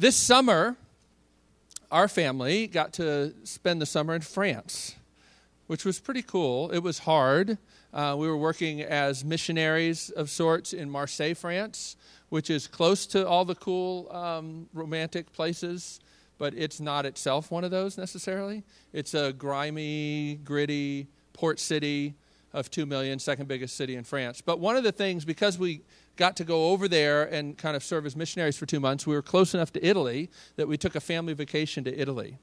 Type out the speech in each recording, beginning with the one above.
This summer, our family got to spend the summer in France, which was pretty cool. It was hard. Uh, we were working as missionaries of sorts in Marseille, France, which is close to all the cool um, romantic places, but it's not itself one of those necessarily. It's a grimy, gritty port city of 2 million, second biggest city in France. But one of the things, because we got to go over there and kind of serve as missionaries for two months. We were close enough to Italy that we took a family vacation to Italy.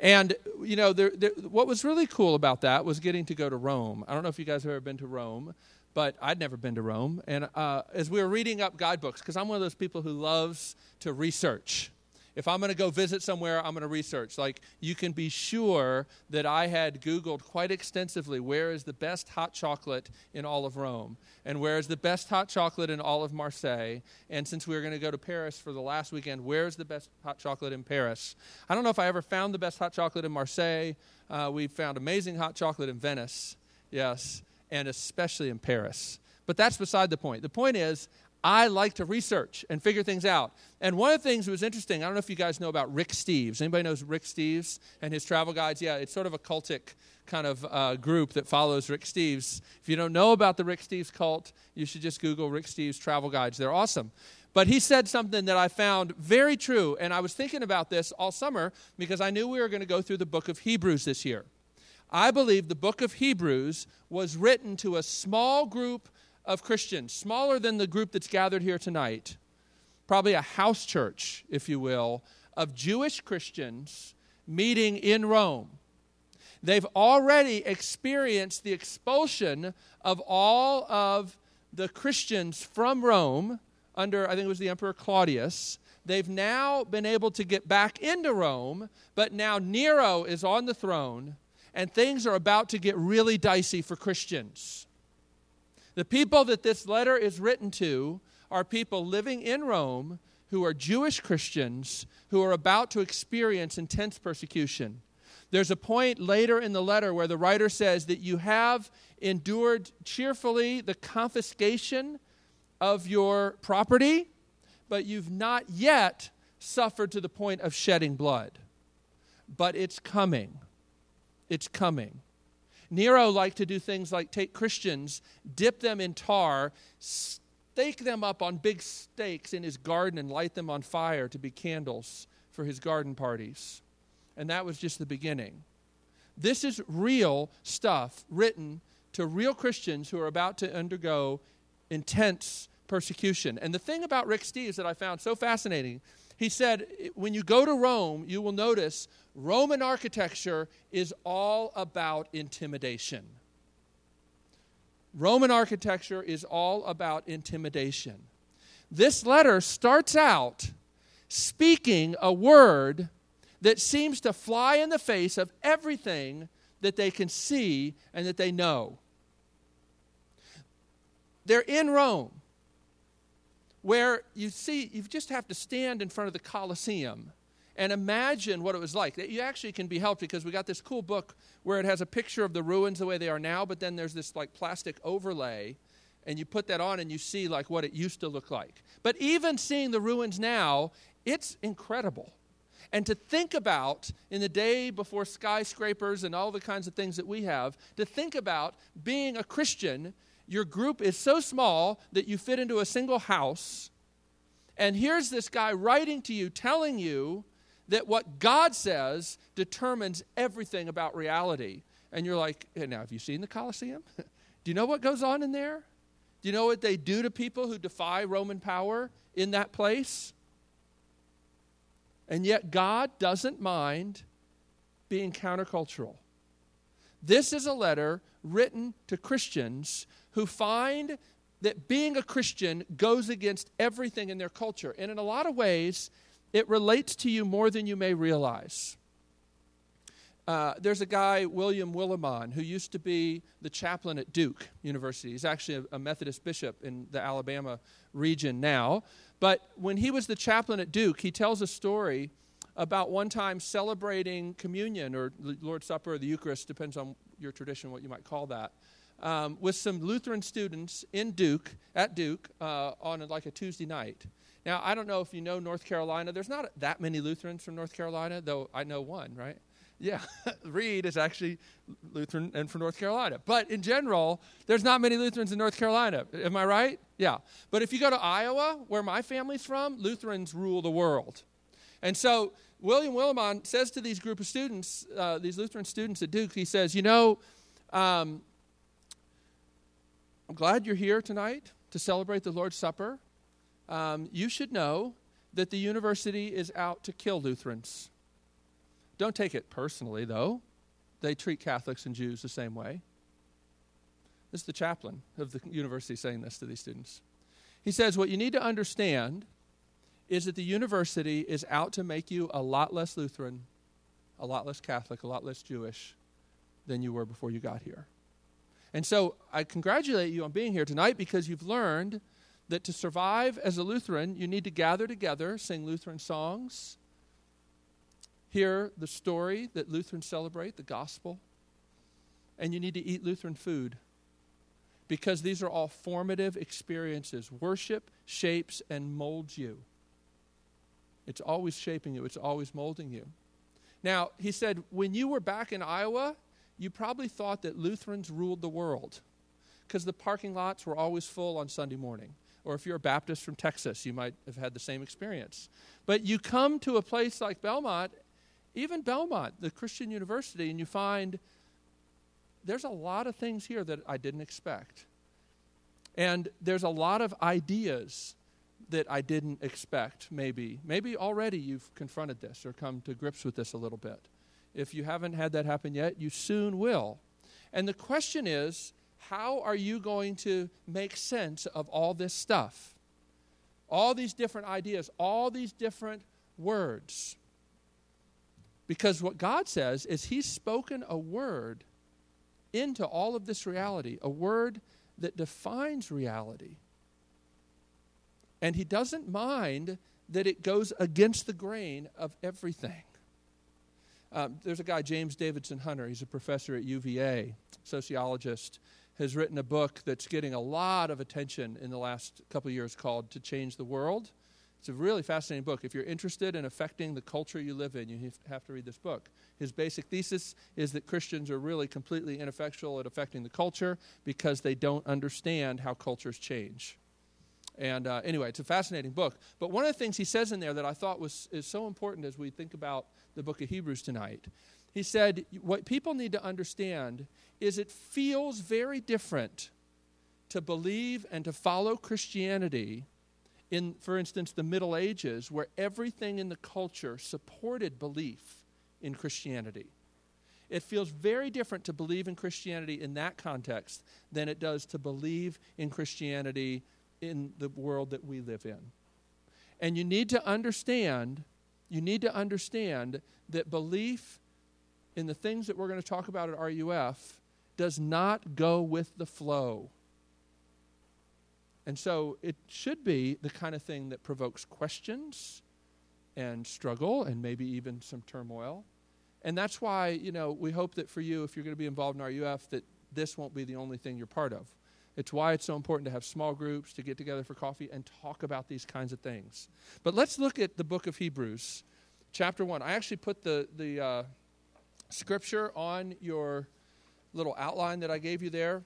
And, you know, there, there, what was really cool about that was getting to go to Rome. I don't know if you guys have ever been to Rome, but I'd never been to Rome. And uh, as we were reading up guidebooks, because I'm one of those people who loves to research, if I'm going to go visit somewhere, I'm going to research. Like, you can be sure that I had Googled quite extensively where is the best hot chocolate in all of Rome, and where is the best hot chocolate in all of Marseille. And since we were going to go to Paris for the last weekend, where's the best hot chocolate in Paris? I don't know if I ever found the best hot chocolate in Marseille. Uh, we found amazing hot chocolate in Venice, yes, and especially in Paris. But that's beside the point. The point is, I like to research and figure things out. And one of the things that was interesting, I don't know if you guys know about Rick Steves. Anybody knows Rick Steves and his travel guides? Yeah, it's sort of a cultic kind of uh, group that follows Rick Steves. If you don't know about the Rick Steves cult, you should just Google Rick Steves travel guides. They're awesome. But he said something that I found very true, and I was thinking about this all summer because I knew we were going to go through the book of Hebrews this year. I believe the book of Hebrews was written to a small group of Christians, smaller than the group that's gathered here tonight, probably a house church, if you will, of Jewish Christians meeting in Rome. They've already experienced the expulsion of all of the Christians from Rome under, I think it was the Emperor Claudius. They've now been able to get back into Rome, but now Nero is on the throne, and things are about to get really dicey for Christians. The people that this letter is written to are people living in Rome who are Jewish Christians who are about to experience intense persecution. There's a point later in the letter where the writer says that you have endured cheerfully the confiscation of your property, but you've not yet suffered to the point of shedding blood. But it's coming. It's coming. Nero liked to do things like take Christians, dip them in tar, stake them up on big stakes in his garden, and light them on fire to be candles for his garden parties. And that was just the beginning. This is real stuff written to real Christians who are about to undergo intense persecution. And the thing about Rick Steves that I found so fascinating he said, when you go to Rome, you will notice Roman architecture is all about intimidation. Roman architecture is all about intimidation. This letter starts out speaking a word that seems to fly in the face of everything that they can see and that they know. They're in Rome where you see, you just have to stand in front of the Colosseum and imagine what it was like. That You actually can be helped because we got this cool book where it has a picture of the ruins the way they are now, but then there's this like plastic overlay, and you put that on and you see like what it used to look like. But even seeing the ruins now, it's incredible. And to think about in the day before skyscrapers and all the kinds of things that we have, to think about being a Christian your group is so small that you fit into a single house. And here's this guy writing to you, telling you that what God says determines everything about reality. And you're like, hey, now, have you seen the Colosseum? do you know what goes on in there? Do you know what they do to people who defy Roman power in that place? And yet, God doesn't mind being countercultural. This is a letter written to Christians who find that being a Christian goes against everything in their culture. And in a lot of ways, it relates to you more than you may realize. Uh, there's a guy, William Willimon, who used to be the chaplain at Duke University. He's actually a, a Methodist bishop in the Alabama region now. But when he was the chaplain at Duke, he tells a story about one time celebrating communion or the Lord's Supper or the Eucharist, depends on your tradition, what you might call that um, with some Lutheran students in Duke, at Duke, uh, on like a Tuesday night. Now, I don't know if you know North Carolina. There's not that many Lutherans from North Carolina, though I know one, right? Yeah, Reed is actually Lutheran and from North Carolina. But in general, there's not many Lutherans in North Carolina. Am I right? Yeah. But if you go to Iowa, where my family's from, Lutherans rule the world. And so William Willimon says to these group of students, uh, these Lutheran students at Duke, he says, You know, um, I'm glad you're here tonight to celebrate the Lord's Supper. Um, you should know that the university is out to kill Lutherans. Don't take it personally, though. They treat Catholics and Jews the same way. This is the chaplain of the university saying this to these students. He says, What you need to understand is that the university is out to make you a lot less Lutheran, a lot less Catholic, a lot less Jewish than you were before you got here. And so I congratulate you on being here tonight because you've learned that to survive as a Lutheran, you need to gather together, sing Lutheran songs, hear the story that Lutherans celebrate, the gospel, and you need to eat Lutheran food because these are all formative experiences. Worship shapes and molds you. It's always shaping you, it's always molding you. Now, he said, when you were back in Iowa, you probably thought that Lutherans ruled the world because the parking lots were always full on Sunday morning. Or if you're a Baptist from Texas, you might have had the same experience. But you come to a place like Belmont even Belmont, the Christian university, and you find there's a lot of things here that I didn't expect. And there's a lot of ideas that I didn't expect, maybe. Maybe already you've confronted this or come to grips with this a little bit. If you haven't had that happen yet, you soon will. And the question is how are you going to make sense of all this stuff? All these different ideas, all these different words. Because what God says is He's spoken a word into all of this reality, a word that defines reality. And He doesn't mind that it goes against the grain of everything. Um, there's a guy, James Davison Hunter, he's a professor at UVA, sociologist, has written a book that's getting a lot of attention in the last couple years called To Change the World. It's a really fascinating book. If you're interested in affecting the culture you live in, you have to read this book. His basic thesis is that Christians are really completely ineffectual at affecting the culture because they don't understand how cultures change. And uh, anyway, it's a fascinating book. But one of the things he says in there that I thought was is so important as we think about the book of Hebrews tonight, he said, What people need to understand is it feels very different to believe and to follow Christianity in, for instance, the Middle Ages, where everything in the culture supported belief in Christianity. It feels very different to believe in Christianity in that context than it does to believe in Christianity in the world that we live in. And you need to understand, you need to understand that belief in the things that we're going to talk about at RUF does not go with the flow. And so it should be the kind of thing that provokes questions and struggle and maybe even some turmoil. And that's why, you know, we hope that for you, if you're going to be involved in RUF, that this won't be the only thing you're part of. It's why it's so important to have small groups, to get together for coffee and talk about these kinds of things. But let's look at the book of Hebrews, chapter 1. I actually put the, the uh, scripture on your little outline that I gave you there.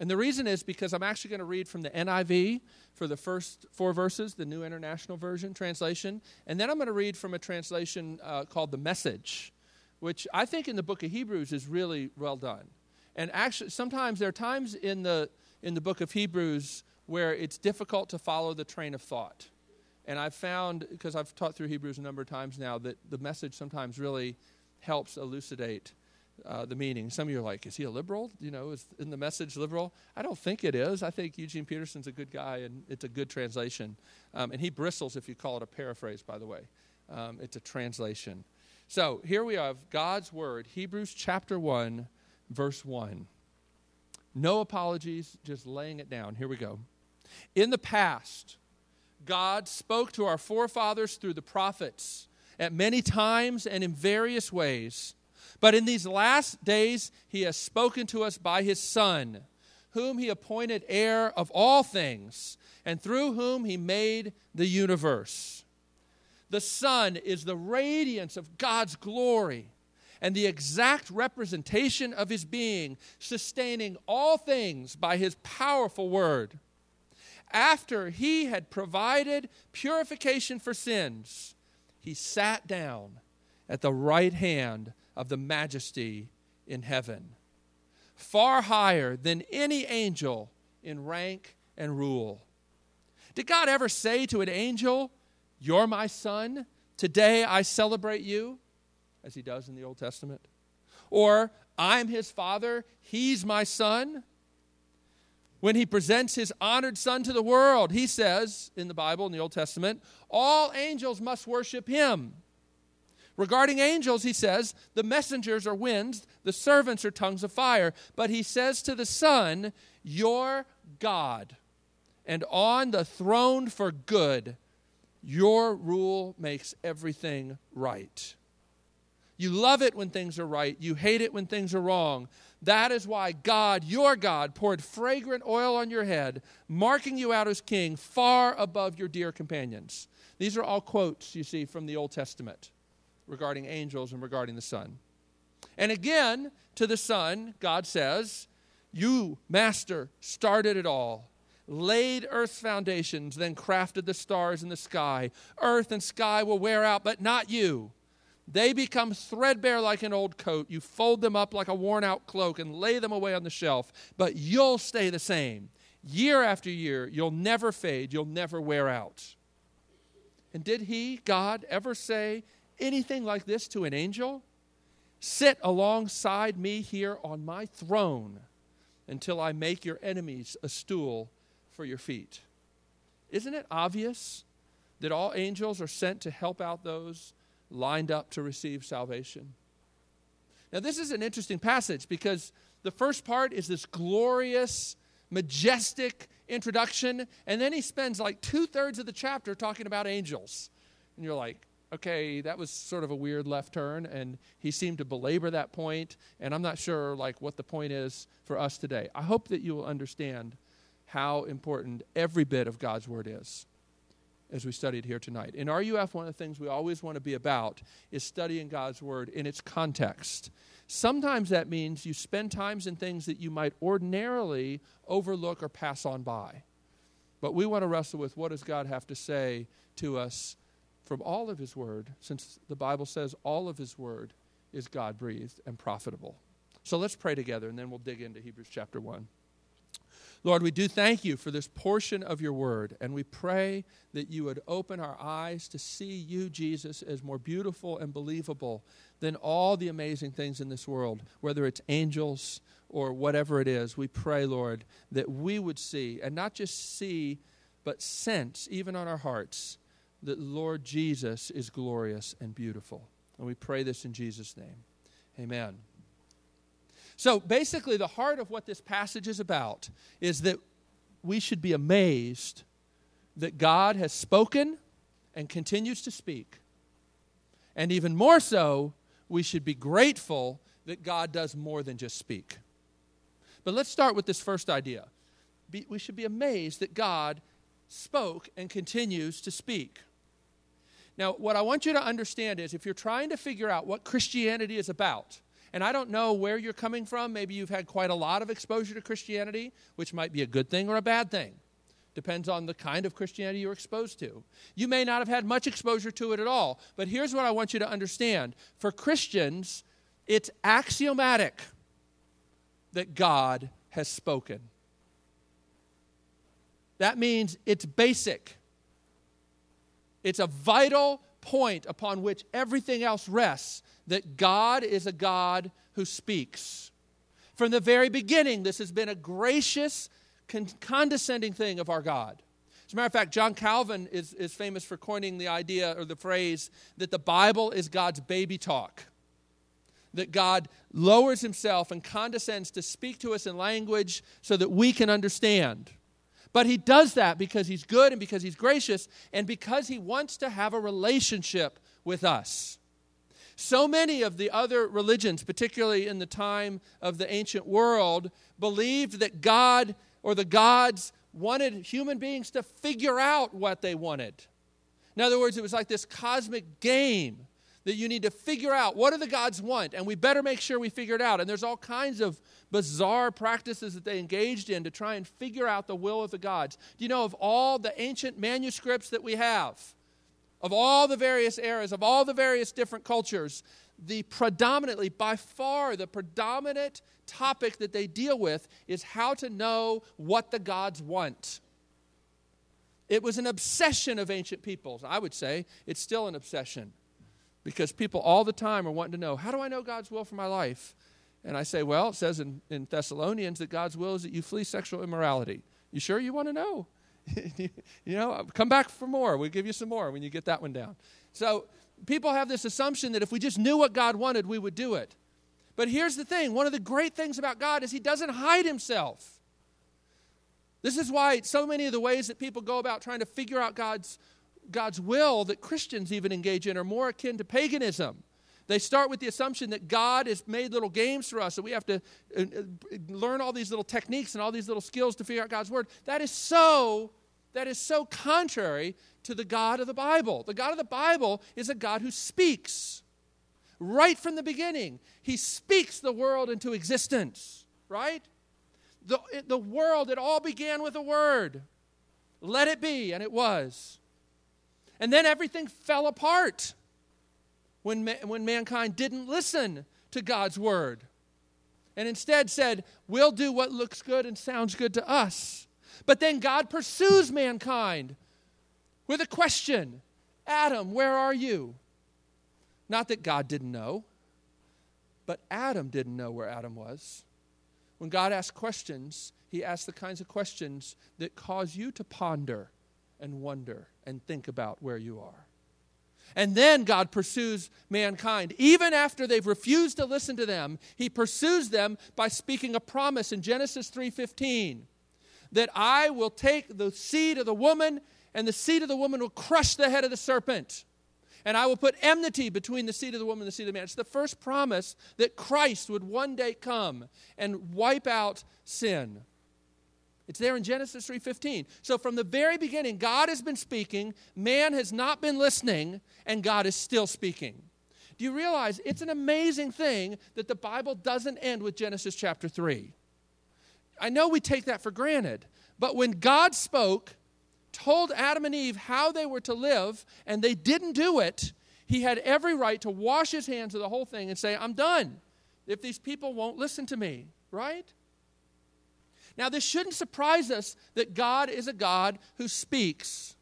And the reason is because I'm actually going to read from the NIV for the first four verses, the New International Version translation. And then I'm going to read from a translation uh, called The Message, which I think in the book of Hebrews is really well done. And actually, sometimes there are times in the, in the book of Hebrews where it's difficult to follow the train of thought. And I've found, because I've taught through Hebrews a number of times now, that the message sometimes really helps elucidate uh, the meaning. Some of you are like, is he a liberal? You know, is in the message liberal? I don't think it is. I think Eugene Peterson's a good guy and it's a good translation. Um, and he bristles if you call it a paraphrase, by the way. Um, it's a translation. So here we have God's word, Hebrews chapter 1, verse 1. No apologies, just laying it down. Here we go. In the past, God spoke to our forefathers through the prophets at many times and in various ways. But in these last days, he has spoken to us by his Son, whom he appointed heir of all things, and through whom he made the universe. The Son is the radiance of God's glory and the exact representation of his being, sustaining all things by his powerful word. After he had provided purification for sins, he sat down at the right hand of the majesty in heaven, far higher than any angel in rank and rule. Did God ever say to an angel, You're my son? Today I celebrate you? As he does in the Old Testament. Or, I'm his father, he's my son. When he presents his honored son to the world, he says in the Bible, in the Old Testament, all angels must worship him. Regarding angels, he says, the messengers are winds, the servants are tongues of fire. But he says to the Son, Your God, and on the throne for good, your rule makes everything right. You love it when things are right, you hate it when things are wrong. That is why God, your God, poured fragrant oil on your head, marking you out as king far above your dear companions. These are all quotes you see from the Old Testament regarding angels and regarding the Son. And again, to the Son, God says, You, Master, started it all laid earth's foundations, then crafted the stars in the sky. Earth and sky will wear out, but not you. They become threadbare like an old coat. You fold them up like a worn out cloak and lay them away on the shelf, but you'll stay the same. Year after year, you'll never fade, you'll never wear out. And did he, God, ever say anything like this to an angel? Sit alongside me here on my throne until I make your enemies a stool for your feet. Isn't it obvious that all angels are sent to help out those lined up to receive salvation. Now, this is an interesting passage because the first part is this glorious, majestic introduction, and then he spends like two thirds of the chapter talking about angels. And you're like, okay, that was sort of a weird left turn, and he seemed to belabor that point, and I'm not sure like what the point is for us today. I hope that you will understand how important every bit of God's word is as we studied here tonight. In RUF, one of the things we always want to be about is studying God's Word in its context. Sometimes that means you spend times in things that you might ordinarily overlook or pass on by. But we want to wrestle with what does God have to say to us from all of His Word, since the Bible says all of His Word is God breathed and profitable. So let's pray together, and then we'll dig into Hebrews chapter 1. Lord, we do thank you for this portion of your word, and we pray that you would open our eyes to see you, Jesus, as more beautiful and believable than all the amazing things in this world, whether it's angels or whatever it is. We pray, Lord, that we would see, and not just see, but sense, even on our hearts, that Lord Jesus is glorious and beautiful. And we pray this in Jesus' name. Amen. So basically, the heart of what this passage is about is that we should be amazed that God has spoken and continues to speak. And even more so, we should be grateful that God does more than just speak. But let's start with this first idea. Be, we should be amazed that God spoke and continues to speak. Now, what I want you to understand is if you're trying to figure out what Christianity is about, and I don't know where you're coming from. Maybe you've had quite a lot of exposure to Christianity, which might be a good thing or a bad thing. Depends on the kind of Christianity you're exposed to. You may not have had much exposure to it at all. But here's what I want you to understand for Christians, it's axiomatic that God has spoken. That means it's basic, it's a vital point upon which everything else rests that God is a God who speaks. From the very beginning, this has been a gracious, con- condescending thing of our God. As a matter of fact, John Calvin is, is famous for coining the idea or the phrase that the Bible is God's baby talk. That God lowers himself and condescends to speak to us in language so that we can understand. But he does that because he's good and because he's gracious and because he wants to have a relationship with us. So many of the other religions, particularly in the time of the ancient world, believed that God or the gods wanted human beings to figure out what they wanted. In other words, it was like this cosmic game that you need to figure out what do the gods want, and we better make sure we figure it out. And there's all kinds of bizarre practices that they engaged in to try and figure out the will of the gods. Do you know of all the ancient manuscripts that we have, of all the various eras, of all the various different cultures, the predominantly, by far, the predominant topic that they deal with is how to know what the gods want. It was an obsession of ancient peoples. I would say it's still an obsession because people all the time are wanting to know how do I know God's will for my life? And I say, well, it says in, in Thessalonians that God's will is that you flee sexual immorality. You sure you want to know? you know, come back for more. We'll give you some more when you get that one down. So people have this assumption that if we just knew what God wanted, we would do it. But here's the thing one of the great things about God is He doesn't hide Himself. This is why so many of the ways that people go about trying to figure out God's, God's will that Christians even engage in are more akin to paganism. They start with the assumption that God has made little games for us, and we have to uh, uh, learn all these little techniques and all these little skills to figure out God's word. That is so that is so contrary to the God of the Bible. The God of the Bible is a God who speaks. Right from the beginning, he speaks the world into existence, right? The, the world, it all began with a word. Let it be, and it was. And then everything fell apart when, when mankind didn't listen to God's word and instead said, We'll do what looks good and sounds good to us. But then God pursues mankind with a question Adam, where are you? Not that God didn't know, but Adam didn't know where Adam was. When God asks questions, he asks the kinds of questions that cause you to ponder and wonder and think about where you are. And then God pursues mankind. Even after they've refused to listen to them, he pursues them by speaking a promise in Genesis 3:15 that I will take the seed of the woman and the seed of the woman will crush the head of the serpent. And I will put enmity between the seed of the woman and the seed of the man. It's the first promise that Christ would one day come and wipe out sin. It's there in Genesis 3:15. So from the very beginning God has been speaking, man has not been listening, and God is still speaking. Do you realize it's an amazing thing that the Bible doesn't end with Genesis chapter 3? I know we take that for granted, but when God spoke, told Adam and Eve how they were to live, and they didn't do it, he had every right to wash his hands of the whole thing and say, I'm done if these people won't listen to me, right? Now, this shouldn't surprise us that God is a God who speaks,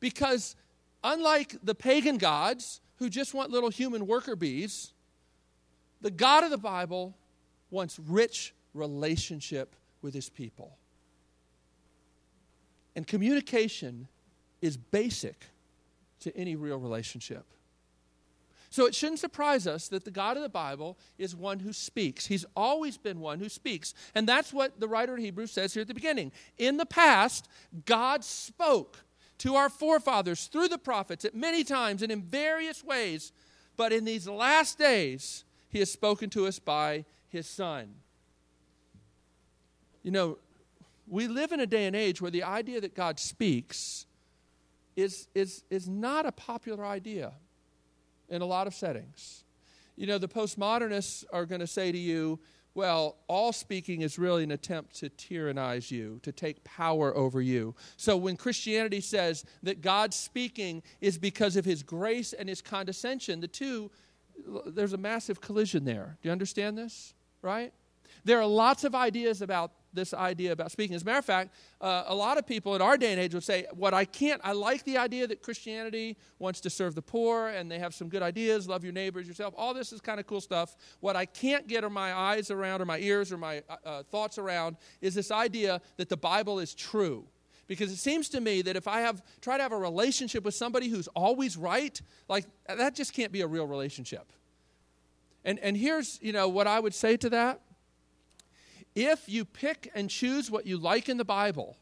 because unlike the pagan gods who just want little human worker bees, the God of the Bible wants rich relationship with his people. And communication is basic to any real relationship. So it shouldn't surprise us that the God of the Bible is one who speaks. He's always been one who speaks. And that's what the writer of Hebrews says here at the beginning. In the past, God spoke to our forefathers through the prophets at many times and in various ways. But in these last days, he has spoken to us by his Son. You know, we live in a day and age where the idea that God speaks is, is, is not a popular idea in a lot of settings. You know, the postmodernists are going to say to you, well, all speaking is really an attempt to tyrannize you, to take power over you. So when Christianity says that God's speaking is because of his grace and his condescension, the two, there's a massive collision there. Do you understand this? Right? There are lots of ideas about this idea about speaking. As a matter of fact, uh, a lot of people in our day and age would say, What I can't, I like the idea that Christianity wants to serve the poor and they have some good ideas, love your neighbors, yourself. All this is kind of cool stuff. What I can't get or my eyes around or my ears or my uh, uh, thoughts around is this idea that the Bible is true because it seems to me that if i have try to have a relationship with somebody who's always right like that just can't be a real relationship and and here's you know what i would say to that if you pick and choose what you like in the Bible,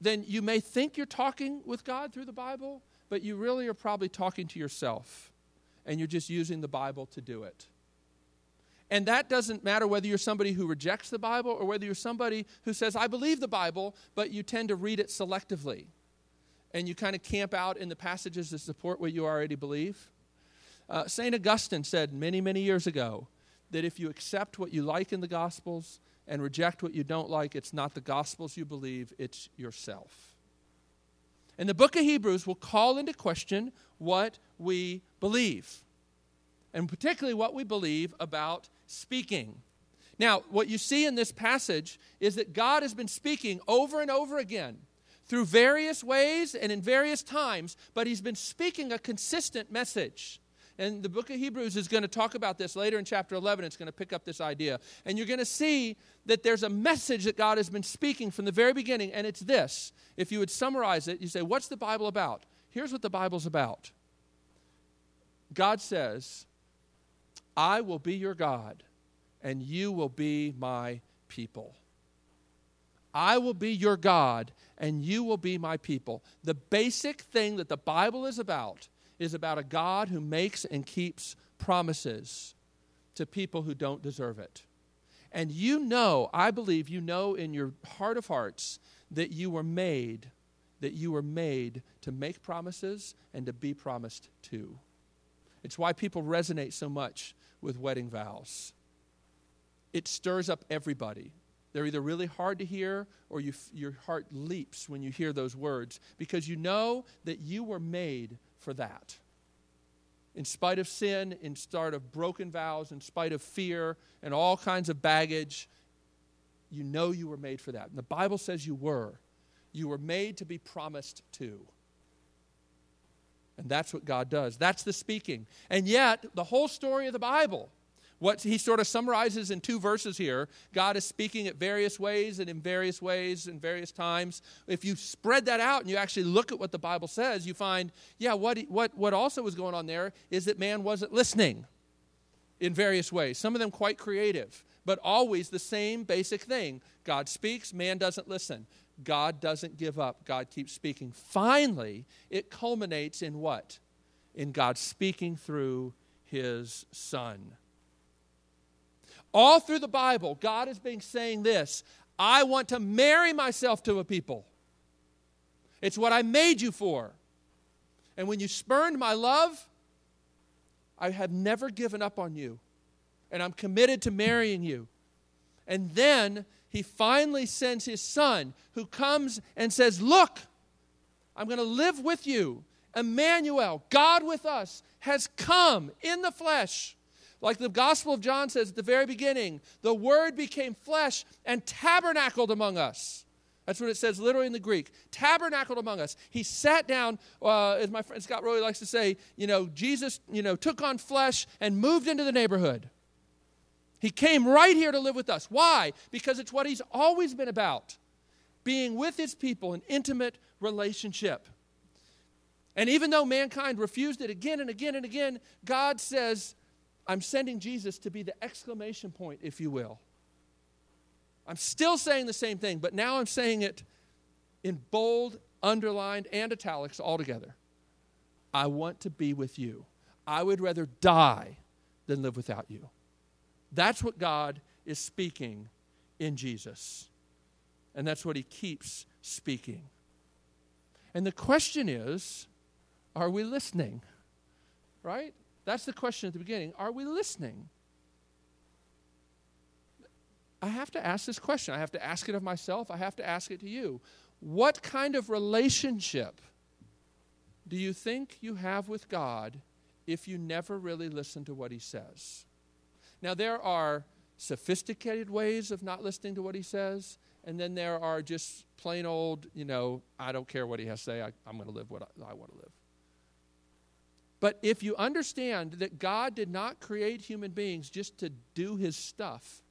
then you may think you're talking with God through the Bible, but you really are probably talking to yourself. and you're just using the Bible to do it. And that doesn't matter whether you're somebody who rejects the Bible or whether you're somebody who says, I believe the Bible, but you tend to read it selectively. And you kind of camp out in the passages that support what you already believe. Uh, St. Augustine said many, many years ago that if you accept what you like in the Gospels and reject what you don't like, it's not the Gospels you believe, it's yourself. And the book of Hebrews will call into question what we believe, and particularly what we believe about speaking. Now, what you see in this passage is that God has been speaking over and over again through various ways and in various times, but He's been speaking a consistent message. And the book of Hebrews is going to talk about this later in chapter 11. It's going to pick up this idea. And you're going to see that there's a message that God has been speaking from the very beginning, and it's this. If you would summarize it, you say, What's the Bible about? Here's what the Bible's about God says, I will be your God, and you will be my people. I will be your God, and you will be my people. The basic thing that the Bible is about is about a God who makes and keeps promises to people who don't deserve it. And you know, I believe you know in your heart of hearts that you were made, that you were made to make promises and to be promised to. It's why people resonate so much with wedding vows. It stirs up everybody. They're either really hard to hear or you, your heart leaps when you hear those words because you know that you were made for that. In spite of sin, in spite of broken vows, in spite of fear and all kinds of baggage, you know you were made for that. And the Bible says you were. You were made to be promised to. And that's what God does. That's the speaking. And yet, the whole story of the Bible what he sort of summarizes in two verses here God is speaking at various ways and in various ways and various times. If you spread that out and you actually look at what the Bible says, you find, yeah, what, what, what also was going on there is that man wasn't listening in various ways, some of them quite creative, but always the same basic thing God speaks, man doesn't listen. God doesn't give up, God keeps speaking. Finally, it culminates in what? In God speaking through his Son. All through the Bible, God has been saying this I want to marry myself to a people. It's what I made you for. And when you spurned my love, I have never given up on you. And I'm committed to marrying you. And then he finally sends his son who comes and says, Look, I'm going to live with you. Emmanuel, God with us, has come in the flesh. Like the Gospel of John says at the very beginning, the Word became flesh and tabernacled among us. That's what it says literally in the Greek. Tabernacled among us. He sat down, uh, as my friend Scott Rowley likes to say, you know, Jesus, you know, took on flesh and moved into the neighborhood. He came right here to live with us. Why? Because it's what he's always been about being with his people, an intimate relationship. And even though mankind refused it again and again and again, God says, I'm sending Jesus to be the exclamation point, if you will. I'm still saying the same thing, but now I'm saying it in bold, underlined, and italics all together. I want to be with you. I would rather die than live without you. That's what God is speaking in Jesus. And that's what he keeps speaking. And the question is are we listening? Right? That's the question at the beginning. Are we listening? I have to ask this question. I have to ask it of myself. I have to ask it to you. What kind of relationship do you think you have with God if you never really listen to what He says? Now, there are sophisticated ways of not listening to what He says, and then there are just plain old, you know, I don't care what He has to say, I, am going to live what I, I want to live. But if you understand that God did not create human beings just to do his stuff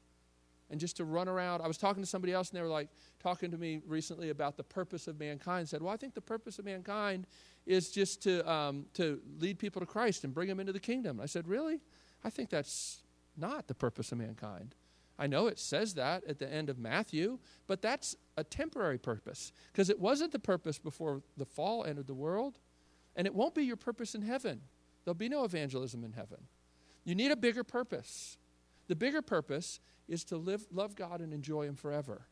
and just to run around, I was talking to somebody else and they were like talking to me recently about the purpose of mankind. said, Well, I think the purpose of mankind is just to, um, to lead people to Christ and bring them into the kingdom. I said, Really? I think that's not the purpose of mankind. I know it says that at the end of Matthew, but that's a temporary purpose because it wasn't the purpose before the fall entered the world. And it won't be your purpose in heaven. There'll be no evangelism in heaven. You need a bigger purpose. The bigger purpose is to live, love God and enjoy Him forever.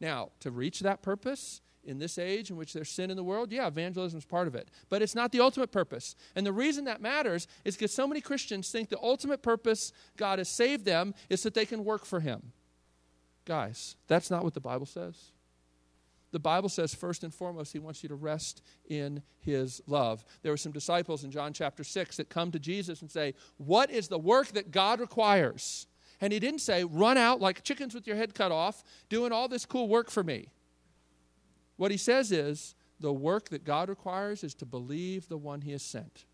Now, to reach that purpose in this age in which there's sin in the world, yeah, evangelism is part of it. But it's not the ultimate purpose. And the reason that matters is because so many Christians think the ultimate purpose God has saved them is that they can work for Him. Guys, that's not what the Bible says. The Bible says, first and foremost, He wants you to rest in His love. There were some disciples in John chapter 6 that come to Jesus and say, What is the work that God requires? And He didn't say, Run out like chickens with your head cut off, doing all this cool work for me. What He says is, The work that God requires is to believe the one He has sent.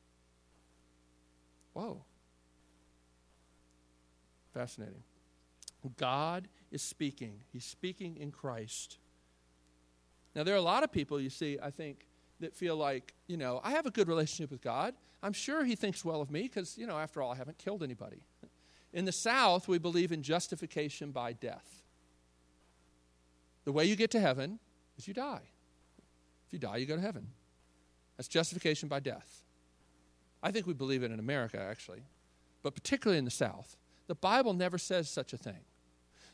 Whoa. Fascinating. God is speaking, He's speaking in Christ. Now, there are a lot of people, you see, I think, that feel like, you know, I have a good relationship with God. I'm sure He thinks well of me because, you know, after all, I haven't killed anybody. In the South, we believe in justification by death. The way you get to heaven is you die. If you die, you go to heaven. That's justification by death. I think we believe it in America, actually, but particularly in the South. The Bible never says such a thing.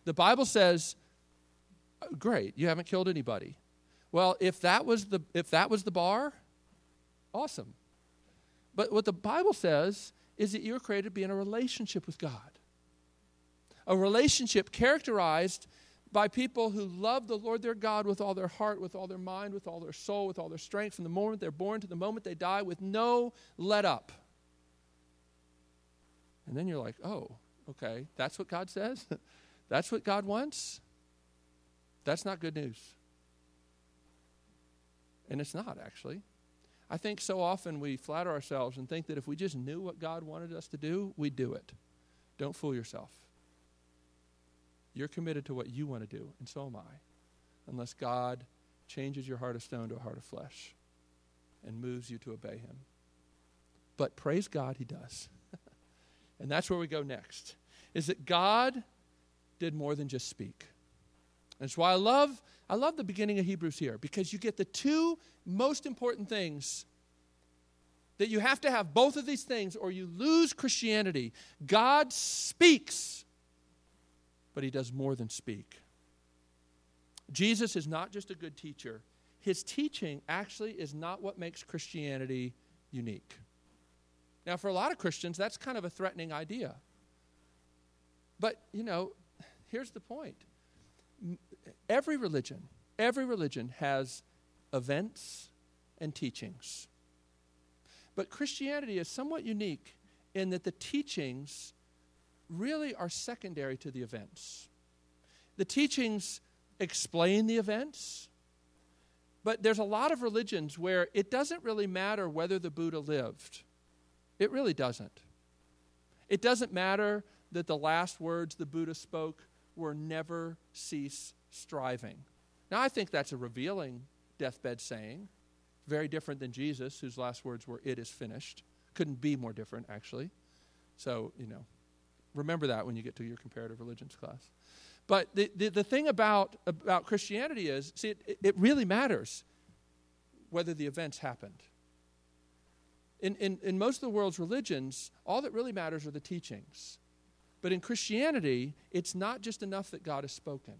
The Bible says, oh, great, you haven't killed anybody. Well, if that was the if that was the bar, awesome. But what the Bible says is that you're created to be in a relationship with God. A relationship characterized by people who love the Lord their God with all their heart, with all their mind, with all their soul, with all their strength, from the moment they're born to the moment they die, with no let up. And then you're like, oh, okay, that's what God says? that's what God wants? That's not good news. And it's not, actually. I think so often we flatter ourselves and think that if we just knew what God wanted us to do, we'd do it. Don't fool yourself. You're committed to what you want to do, and so am I, unless God changes your heart of stone to a heart of flesh and moves you to obey Him. But praise God, He does. and that's where we go next. Is that God did more than just speak. That's why I love, I love the beginning of Hebrews here, because you get the two most important things that you have to have both of these things or you lose Christianity. God speaks, but he does more than speak. Jesus is not just a good teacher, his teaching actually is not what makes Christianity unique. Now, for a lot of Christians, that's kind of a threatening idea. But, you know, here's the point every religion, every religion has events and teachings. But Christianity is somewhat unique in that the teachings really are secondary to the events. The teachings explain the events, but there's a lot of religions where it doesn't really matter whether the Buddha lived. It really doesn't. It doesn't matter that the last words the Buddha spoke were never cease striving. Now, I think that's a revealing deathbed saying, very different than Jesus, whose last words were, It is finished. Couldn't be more different, actually. So, you know, remember that when you get to your comparative religions class. But the, the, the thing about, about Christianity is, see, it, it really matters whether the events happened. In, in, in most of the world's religions, all that really matters are the teachings. But in Christianity, it's not just enough that God has spoken.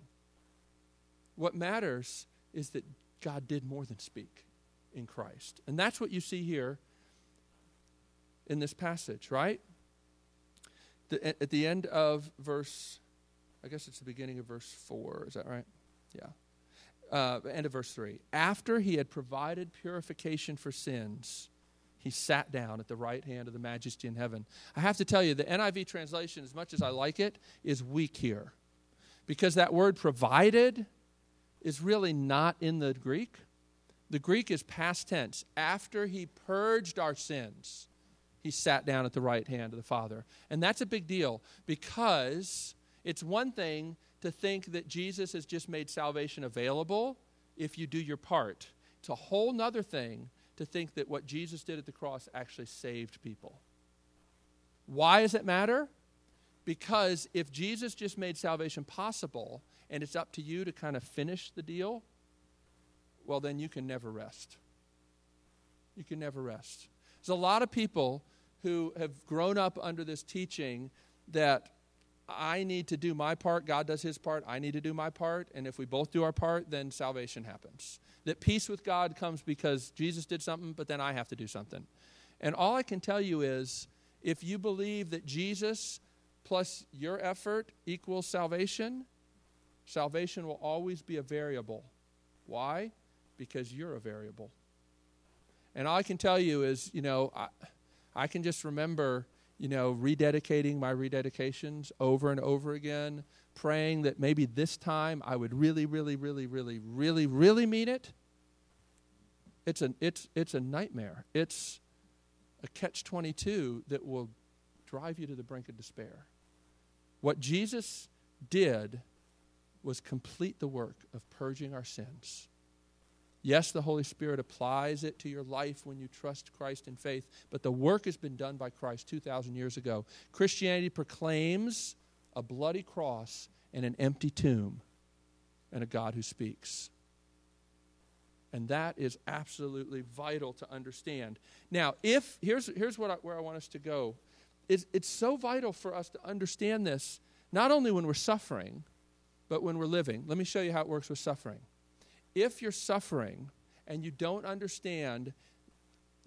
What matters is that God did more than speak in Christ. And that's what you see here in this passage, right? The, at the end of verse, I guess it's the beginning of verse 4, is that right? Yeah. Uh, end of verse 3. After he had provided purification for sins, he sat down at the right hand of the majesty in heaven. I have to tell you, the NIV translation, as much as I like it, is weak here. Because that word provided is really not in the Greek. The Greek is past tense. After he purged our sins, he sat down at the right hand of the Father. And that's a big deal because it's one thing to think that Jesus has just made salvation available if you do your part. It's a whole nother thing to think that what Jesus did at the cross actually saved people. Why does it matter? Because if Jesus just made salvation possible and it's up to you to kind of finish the deal, well, then you can never rest. You can never rest. There's a lot of people who have grown up under this teaching that I need to do my part, God does his part, I need to do my part, and if we both do our part, then salvation happens. That peace with God comes because Jesus did something, but then I have to do something. And all I can tell you is if you believe that Jesus plus your effort equals salvation, salvation will always be a variable. Why? Because you're a variable. And all I can tell you is, you know, I, I can just remember you know, rededicating my rededications over and over again, praying that maybe this time I would really, really, really, really, really, really mean it. It's a, it's, it's a nightmare. It's a catch 22 that will drive you to the brink of despair. What Jesus did was complete the work of purging our sins. Yes, the Holy Spirit applies it to your life when you trust Christ in faith, but the work has been done by Christ 2,000 years ago. Christianity proclaims a bloody cross and an empty tomb and a God who speaks. And that is absolutely vital to understand. Now, if here's, here's what I, where I want us to go. It's, it's so vital for us to understand this, not only when we're suffering, but when we're living. Let me show you how it works with suffering if you're suffering and you don't understand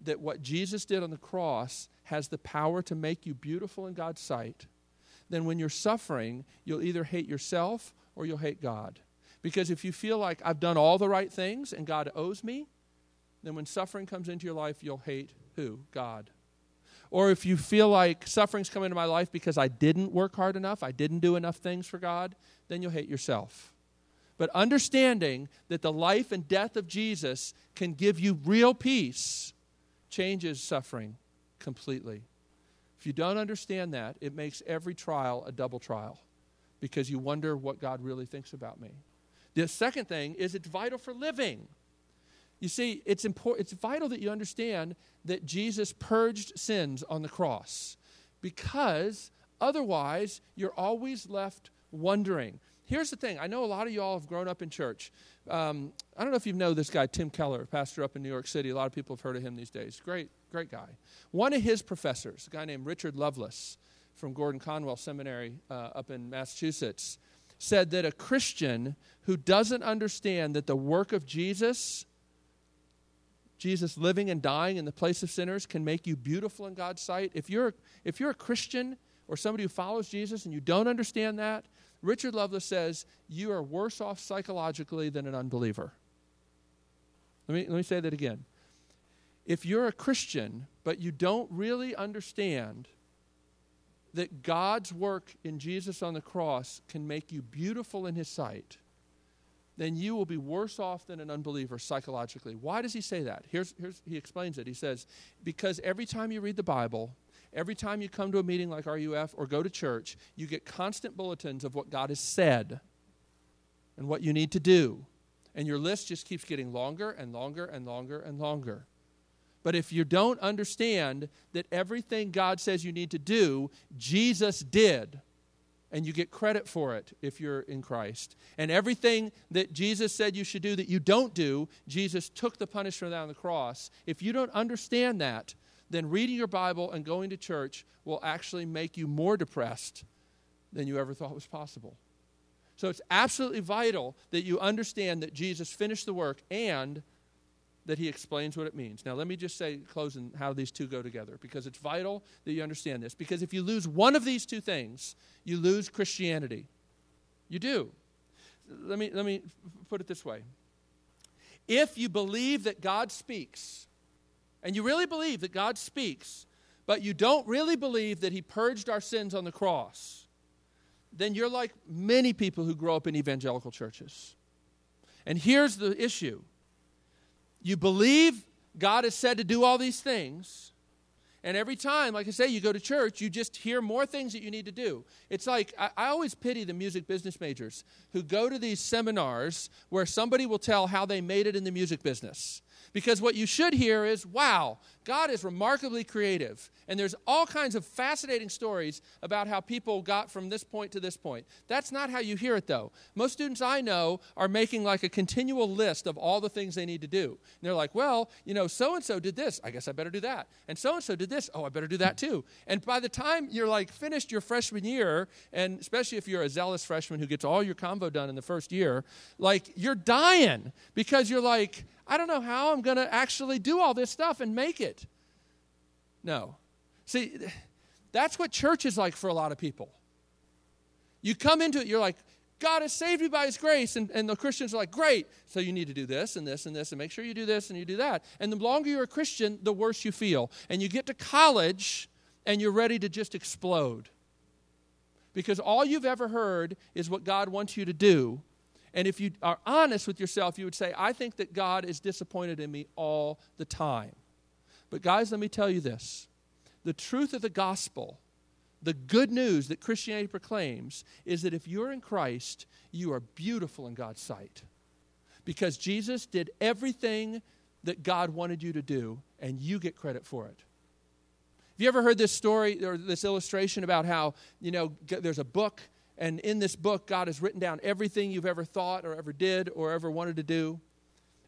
that what Jesus did on the cross has the power to make you beautiful in God's sight, then when you're suffering, you'll either hate yourself or you'll hate God. Because if you feel like I've done all the right things and God owes me, then when suffering comes into your life, you'll hate who? God. Or if you feel like suffering's come into my life because I didn't work hard enough, I didn't do enough things for God, then you'll hate yourself. But understanding that the life and death of Jesus can give you real peace changes suffering completely. If you don't understand that, it makes every trial a double trial because you wonder what God really thinks about me. The second thing is it's vital for living. You see, it's important it's vital that you understand that Jesus purged sins on the cross because otherwise you're always left wondering here's the thing I know a lot of you all have grown up in church. Um, I don't know if you know this guy, Tim Keller, pastor up in New York City. A lot of people have heard of him these days. Great, great guy. One of his professors, a guy named Richard Lovelace from Gordon Conwell Seminary uh, up in Massachusetts, said that a Christian who doesn't understand that the work of Jesus, Jesus living and dying in the place of sinners, can make you beautiful in God's sight, if you're, if you're a Christian or somebody who follows Jesus and you don't understand that, Richard Lovelace says you are worse off psychologically than an unbeliever. Let me, let me say that again. If you're a Christian, but you don't really understand that God's work in Jesus on the cross can make you beautiful in His sight, then you will be worse off than an unbeliever psychologically. Why does he say that? Here's, here's, he explains it. He says, Because every time you read the Bible, Every time you come to a meeting like RUF or go to church, you get constant bulletins of what God has said and what you need to do. And your list just keeps getting longer and longer and longer and longer. But if you don't understand that everything God says you need to do, Jesus did, and you get credit for it if you're in Christ. And everything that Jesus said you should do that you don't do, Jesus took the punishment on the cross. If you don't understand that, then reading your Bible and going to church will actually make you more depressed than you ever thought was possible. So it's absolutely vital that you understand that Jesus finished the work and that he explains what it means. Now, let me just say, closing, how these two go together, because it's vital that you understand this. Because if you lose one of these two things, you lose Christianity. You do. Let me, let me put it this way. If you believe that God speaks, and you really believe that God speaks, but you don't really believe that He purged our sins on the cross, then you're like many people who grow up in evangelical churches. And here's the issue you believe God has said to do all these things. And every time, like I say, you go to church, you just hear more things that you need to do. It's like, I, I, always pity the music business majors who go to these seminars where somebody will tell how they made it in the music business. Because what you should hear is, wow, God is remarkably creative. And there's all kinds of fascinating stories about how people got from this point to this point. That's not how you hear it, though. Most students I know are making like a continual list of all the things they need to do. And they're like, well, you know, so and so did this. I guess I better do that. And so and so did this. Oh, I better do that too. And by the time you're like finished your freshman year, and especially if you're a zealous freshman who gets all your convo done in the first year, like you're dying because you're like, I don't know how I'm going to actually do all this stuff and make it. No. See, that's what church is like for a lot of people. You come into it, you're like, God has saved you by his grace. And, and the Christians are like, great. So you need to do this and this and this and make sure you do this and you do that. And the longer you're a Christian, the worse you feel. And you get to college and you're ready to just explode. Because all you've ever heard is what God wants you to do. And if you are honest with yourself, you would say, I think that God is disappointed in me all the time. But, guys, let me tell you this the truth of the gospel, the good news that Christianity proclaims, is that if you're in Christ, you are beautiful in God's sight. Because Jesus did everything that God wanted you to do, and you get credit for it. Have you ever heard this story or this illustration about how, you know, there's a book and in this book, God has written down everything you've ever thought or ever did or ever wanted to do.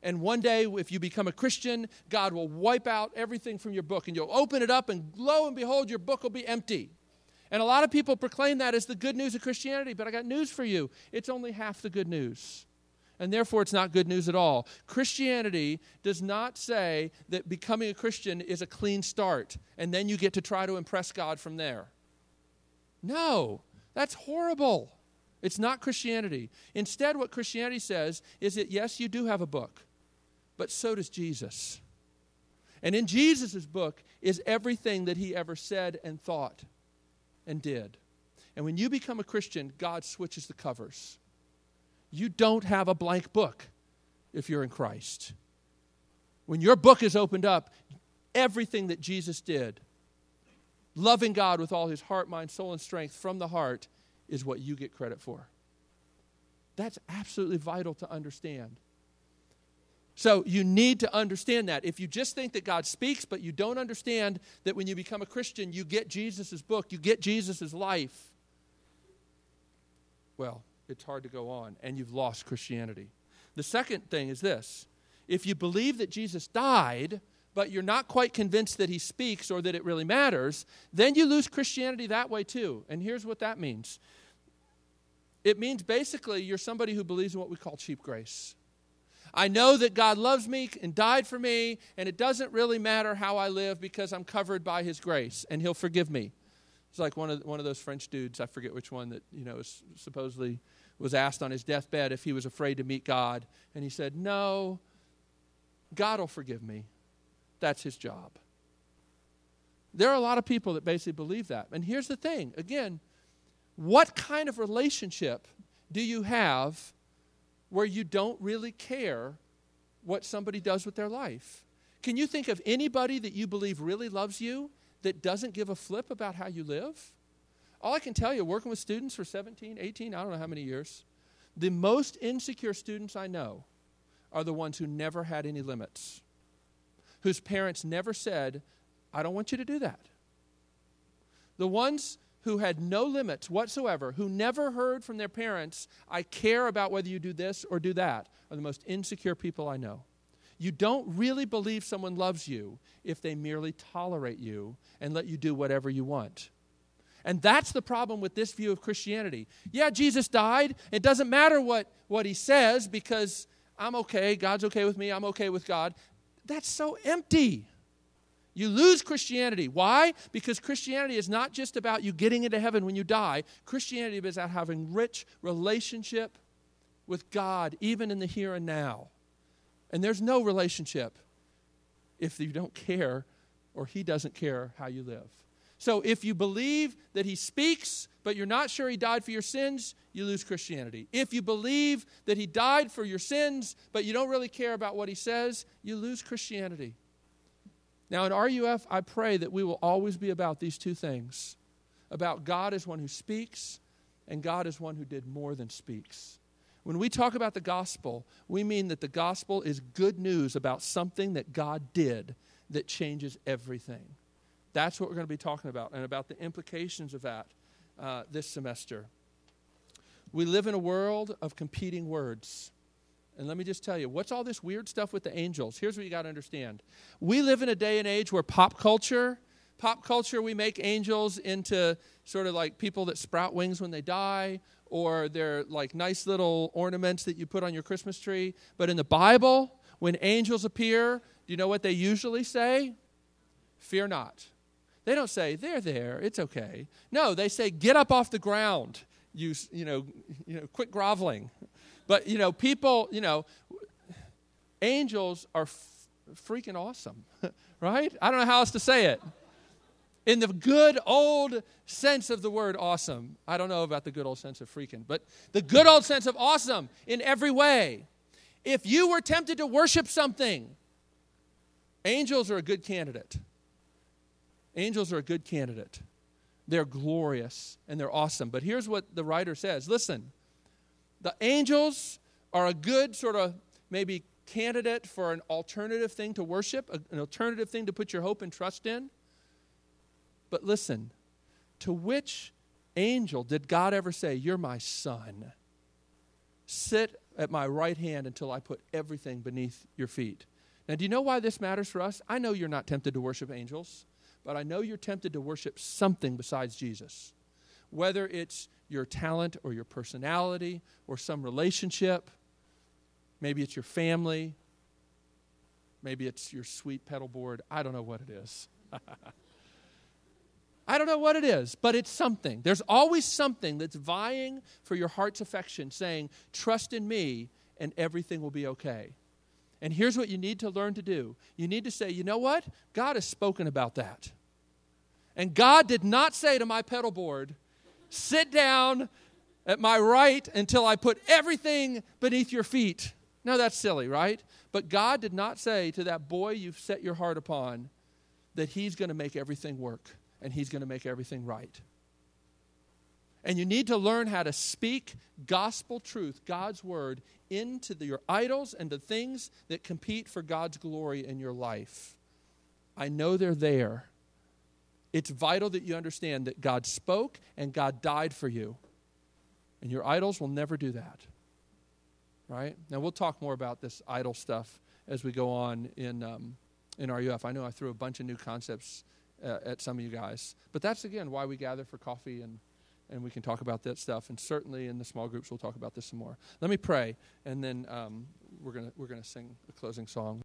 And one day, if you become a Christian, God will wipe out everything from your book and you'll open it up, and lo and behold, your book will be empty. And a lot of people proclaim that as the good news of Christianity, but I got news for you. It's only half the good news. And therefore, it's not good news at all. Christianity does not say that becoming a Christian is a clean start and then you get to try to impress God from there. No. That's horrible. It's not Christianity. Instead, what Christianity says is that yes, you do have a book, but so does Jesus. And in Jesus' book is everything that he ever said and thought and did. And when you become a Christian, God switches the covers. You don't have a blank book if you're in Christ. When your book is opened up, everything that Jesus did loving God with all his heart, mind, soul, and strength from the heart is what you get credit for. That's absolutely vital to understand. So you need to understand that. If you just think that God speaks, but you don't understand that when you become a Christian, you get Jesus' book, you get Jesus' life, well, it's hard to go on, and you've lost Christianity. The second thing is this if you believe that Jesus died, but you're not quite convinced that he speaks or that it really matters, then you lose Christianity that way too. And here's what that means it means basically you're somebody who believes in what we call cheap grace. I know that God loves me and died for me, and it doesn't really matter how I live because I'm covered by his grace, and he'll forgive me. It's like one of, one of those French dudes, I forget which one, that, you know, supposedly was asked on his deathbed if he was afraid to meet God. And he said, No, God will forgive me. That's his job. There are a lot of people that basically believe that. And here's the thing again, what kind of relationship do you have where you don't really care what somebody does with their life? Can you think of anybody that you believe really loves you that doesn't give a flip about how you live? All I can tell you, working with students for 17, 18, I don't know how many years, the most insecure students I know are the ones who never had any limits whose parents never said, I don't want you to do that. The ones who had no limits whatsoever, who never heard from their parents, I care about whether you do this or do that, are the most insecure people I know. You don't really believe someone loves you if they merely tolerate you and let you do whatever you want. And that's the problem with this view of Christianity. Yeah, Jesus died. It doesn't matter what, what he says because I'm okay. God's okay with me. I'm okay with God. That's so empty. You lose Christianity. Why? Because Christianity is not just about you getting into heaven when you die. Christianity is about having rich relationship with God, even in the here and now. And there's no relationship if you don't care or He doesn't care how you live. So if you believe that he speaks, but you're not sure he died for your sins, you lose Christianity. If you believe that he died for your sins, but you don't really care about what he says, you lose Christianity. Now, in RUF, I pray that we will always be about these two things about God as one who speaks, and God as one who did more than speaks. When we talk about the gospel, we mean that the gospel is good news about something that God did that changes everything. That's what we're going to be talking about and about the implications of that uh, this semester. We live in a world of competing words. And let me just tell you, what's all this weird stuff with the angels? Here's what you got to understand. We live in a day and age where pop culture, pop culture, we make angels into sort of like people that sprout wings when they die, or they're like nice little ornaments that you put on your Christmas tree. But in the Bible, when angels appear, do you know what they usually say? Fear not. They don't say, they're there, it's okay. No, they say, get up off the ground. You, you know, you know, quit groveling. But, you know, people, you know, angels are f- freaking awesome, right? I don't know how else to say it. In the good old sense of the word awesome. I don't know about the good old sense of freaking, but the good old sense of awesome in every way. If you were tempted to worship something, angels are a good candidate. Angels are a good candidate. They're glorious and they're awesome. But here's what the writer says listen, the angels are a good sort of maybe candidate for an alternative thing to worship, an alternative thing to put your hope and trust in. But listen, to which angel did God ever say, You're my son? Sit at my right hand until I put everything beneath your feet. Now, do you know why this matters for us? I know you're not tempted to worship angels, but I know you're tempted to worship something besides Jesus. Whether it's your talent or your personality or some relationship. Maybe it's your family. Maybe it's your sweet pedal board. I don't know what it is. I don't know what it is, but it's something. There's always something that's vying for your heart's affection, saying, Trust in me and everything will be okay. And here's what you need to learn to do you need to say, You know what? God has spoken about that. And God did not say to my pedal board, Sit down at my right until I put everything beneath your feet. No, that's silly, right? But God did not say to that boy you've set your heart upon that he's going to make everything work and he's going to make everything right. And you need to learn how to speak gospel truth, God's word, into the, your idols and the things that compete for God's glory in your life. I know they're there. It's vital that you understand that God spoke and God died for you. And your idols will never do that. Right? Now, we'll talk more about this idol stuff as we go on in, um, in RUF. I know I threw a bunch of new concepts uh, at some of you guys. But that's, again, why we gather for coffee and, and we can talk about that stuff. And certainly in the small groups, we'll talk about this some more. Let me pray, and then um, we're going we're gonna sing a closing song.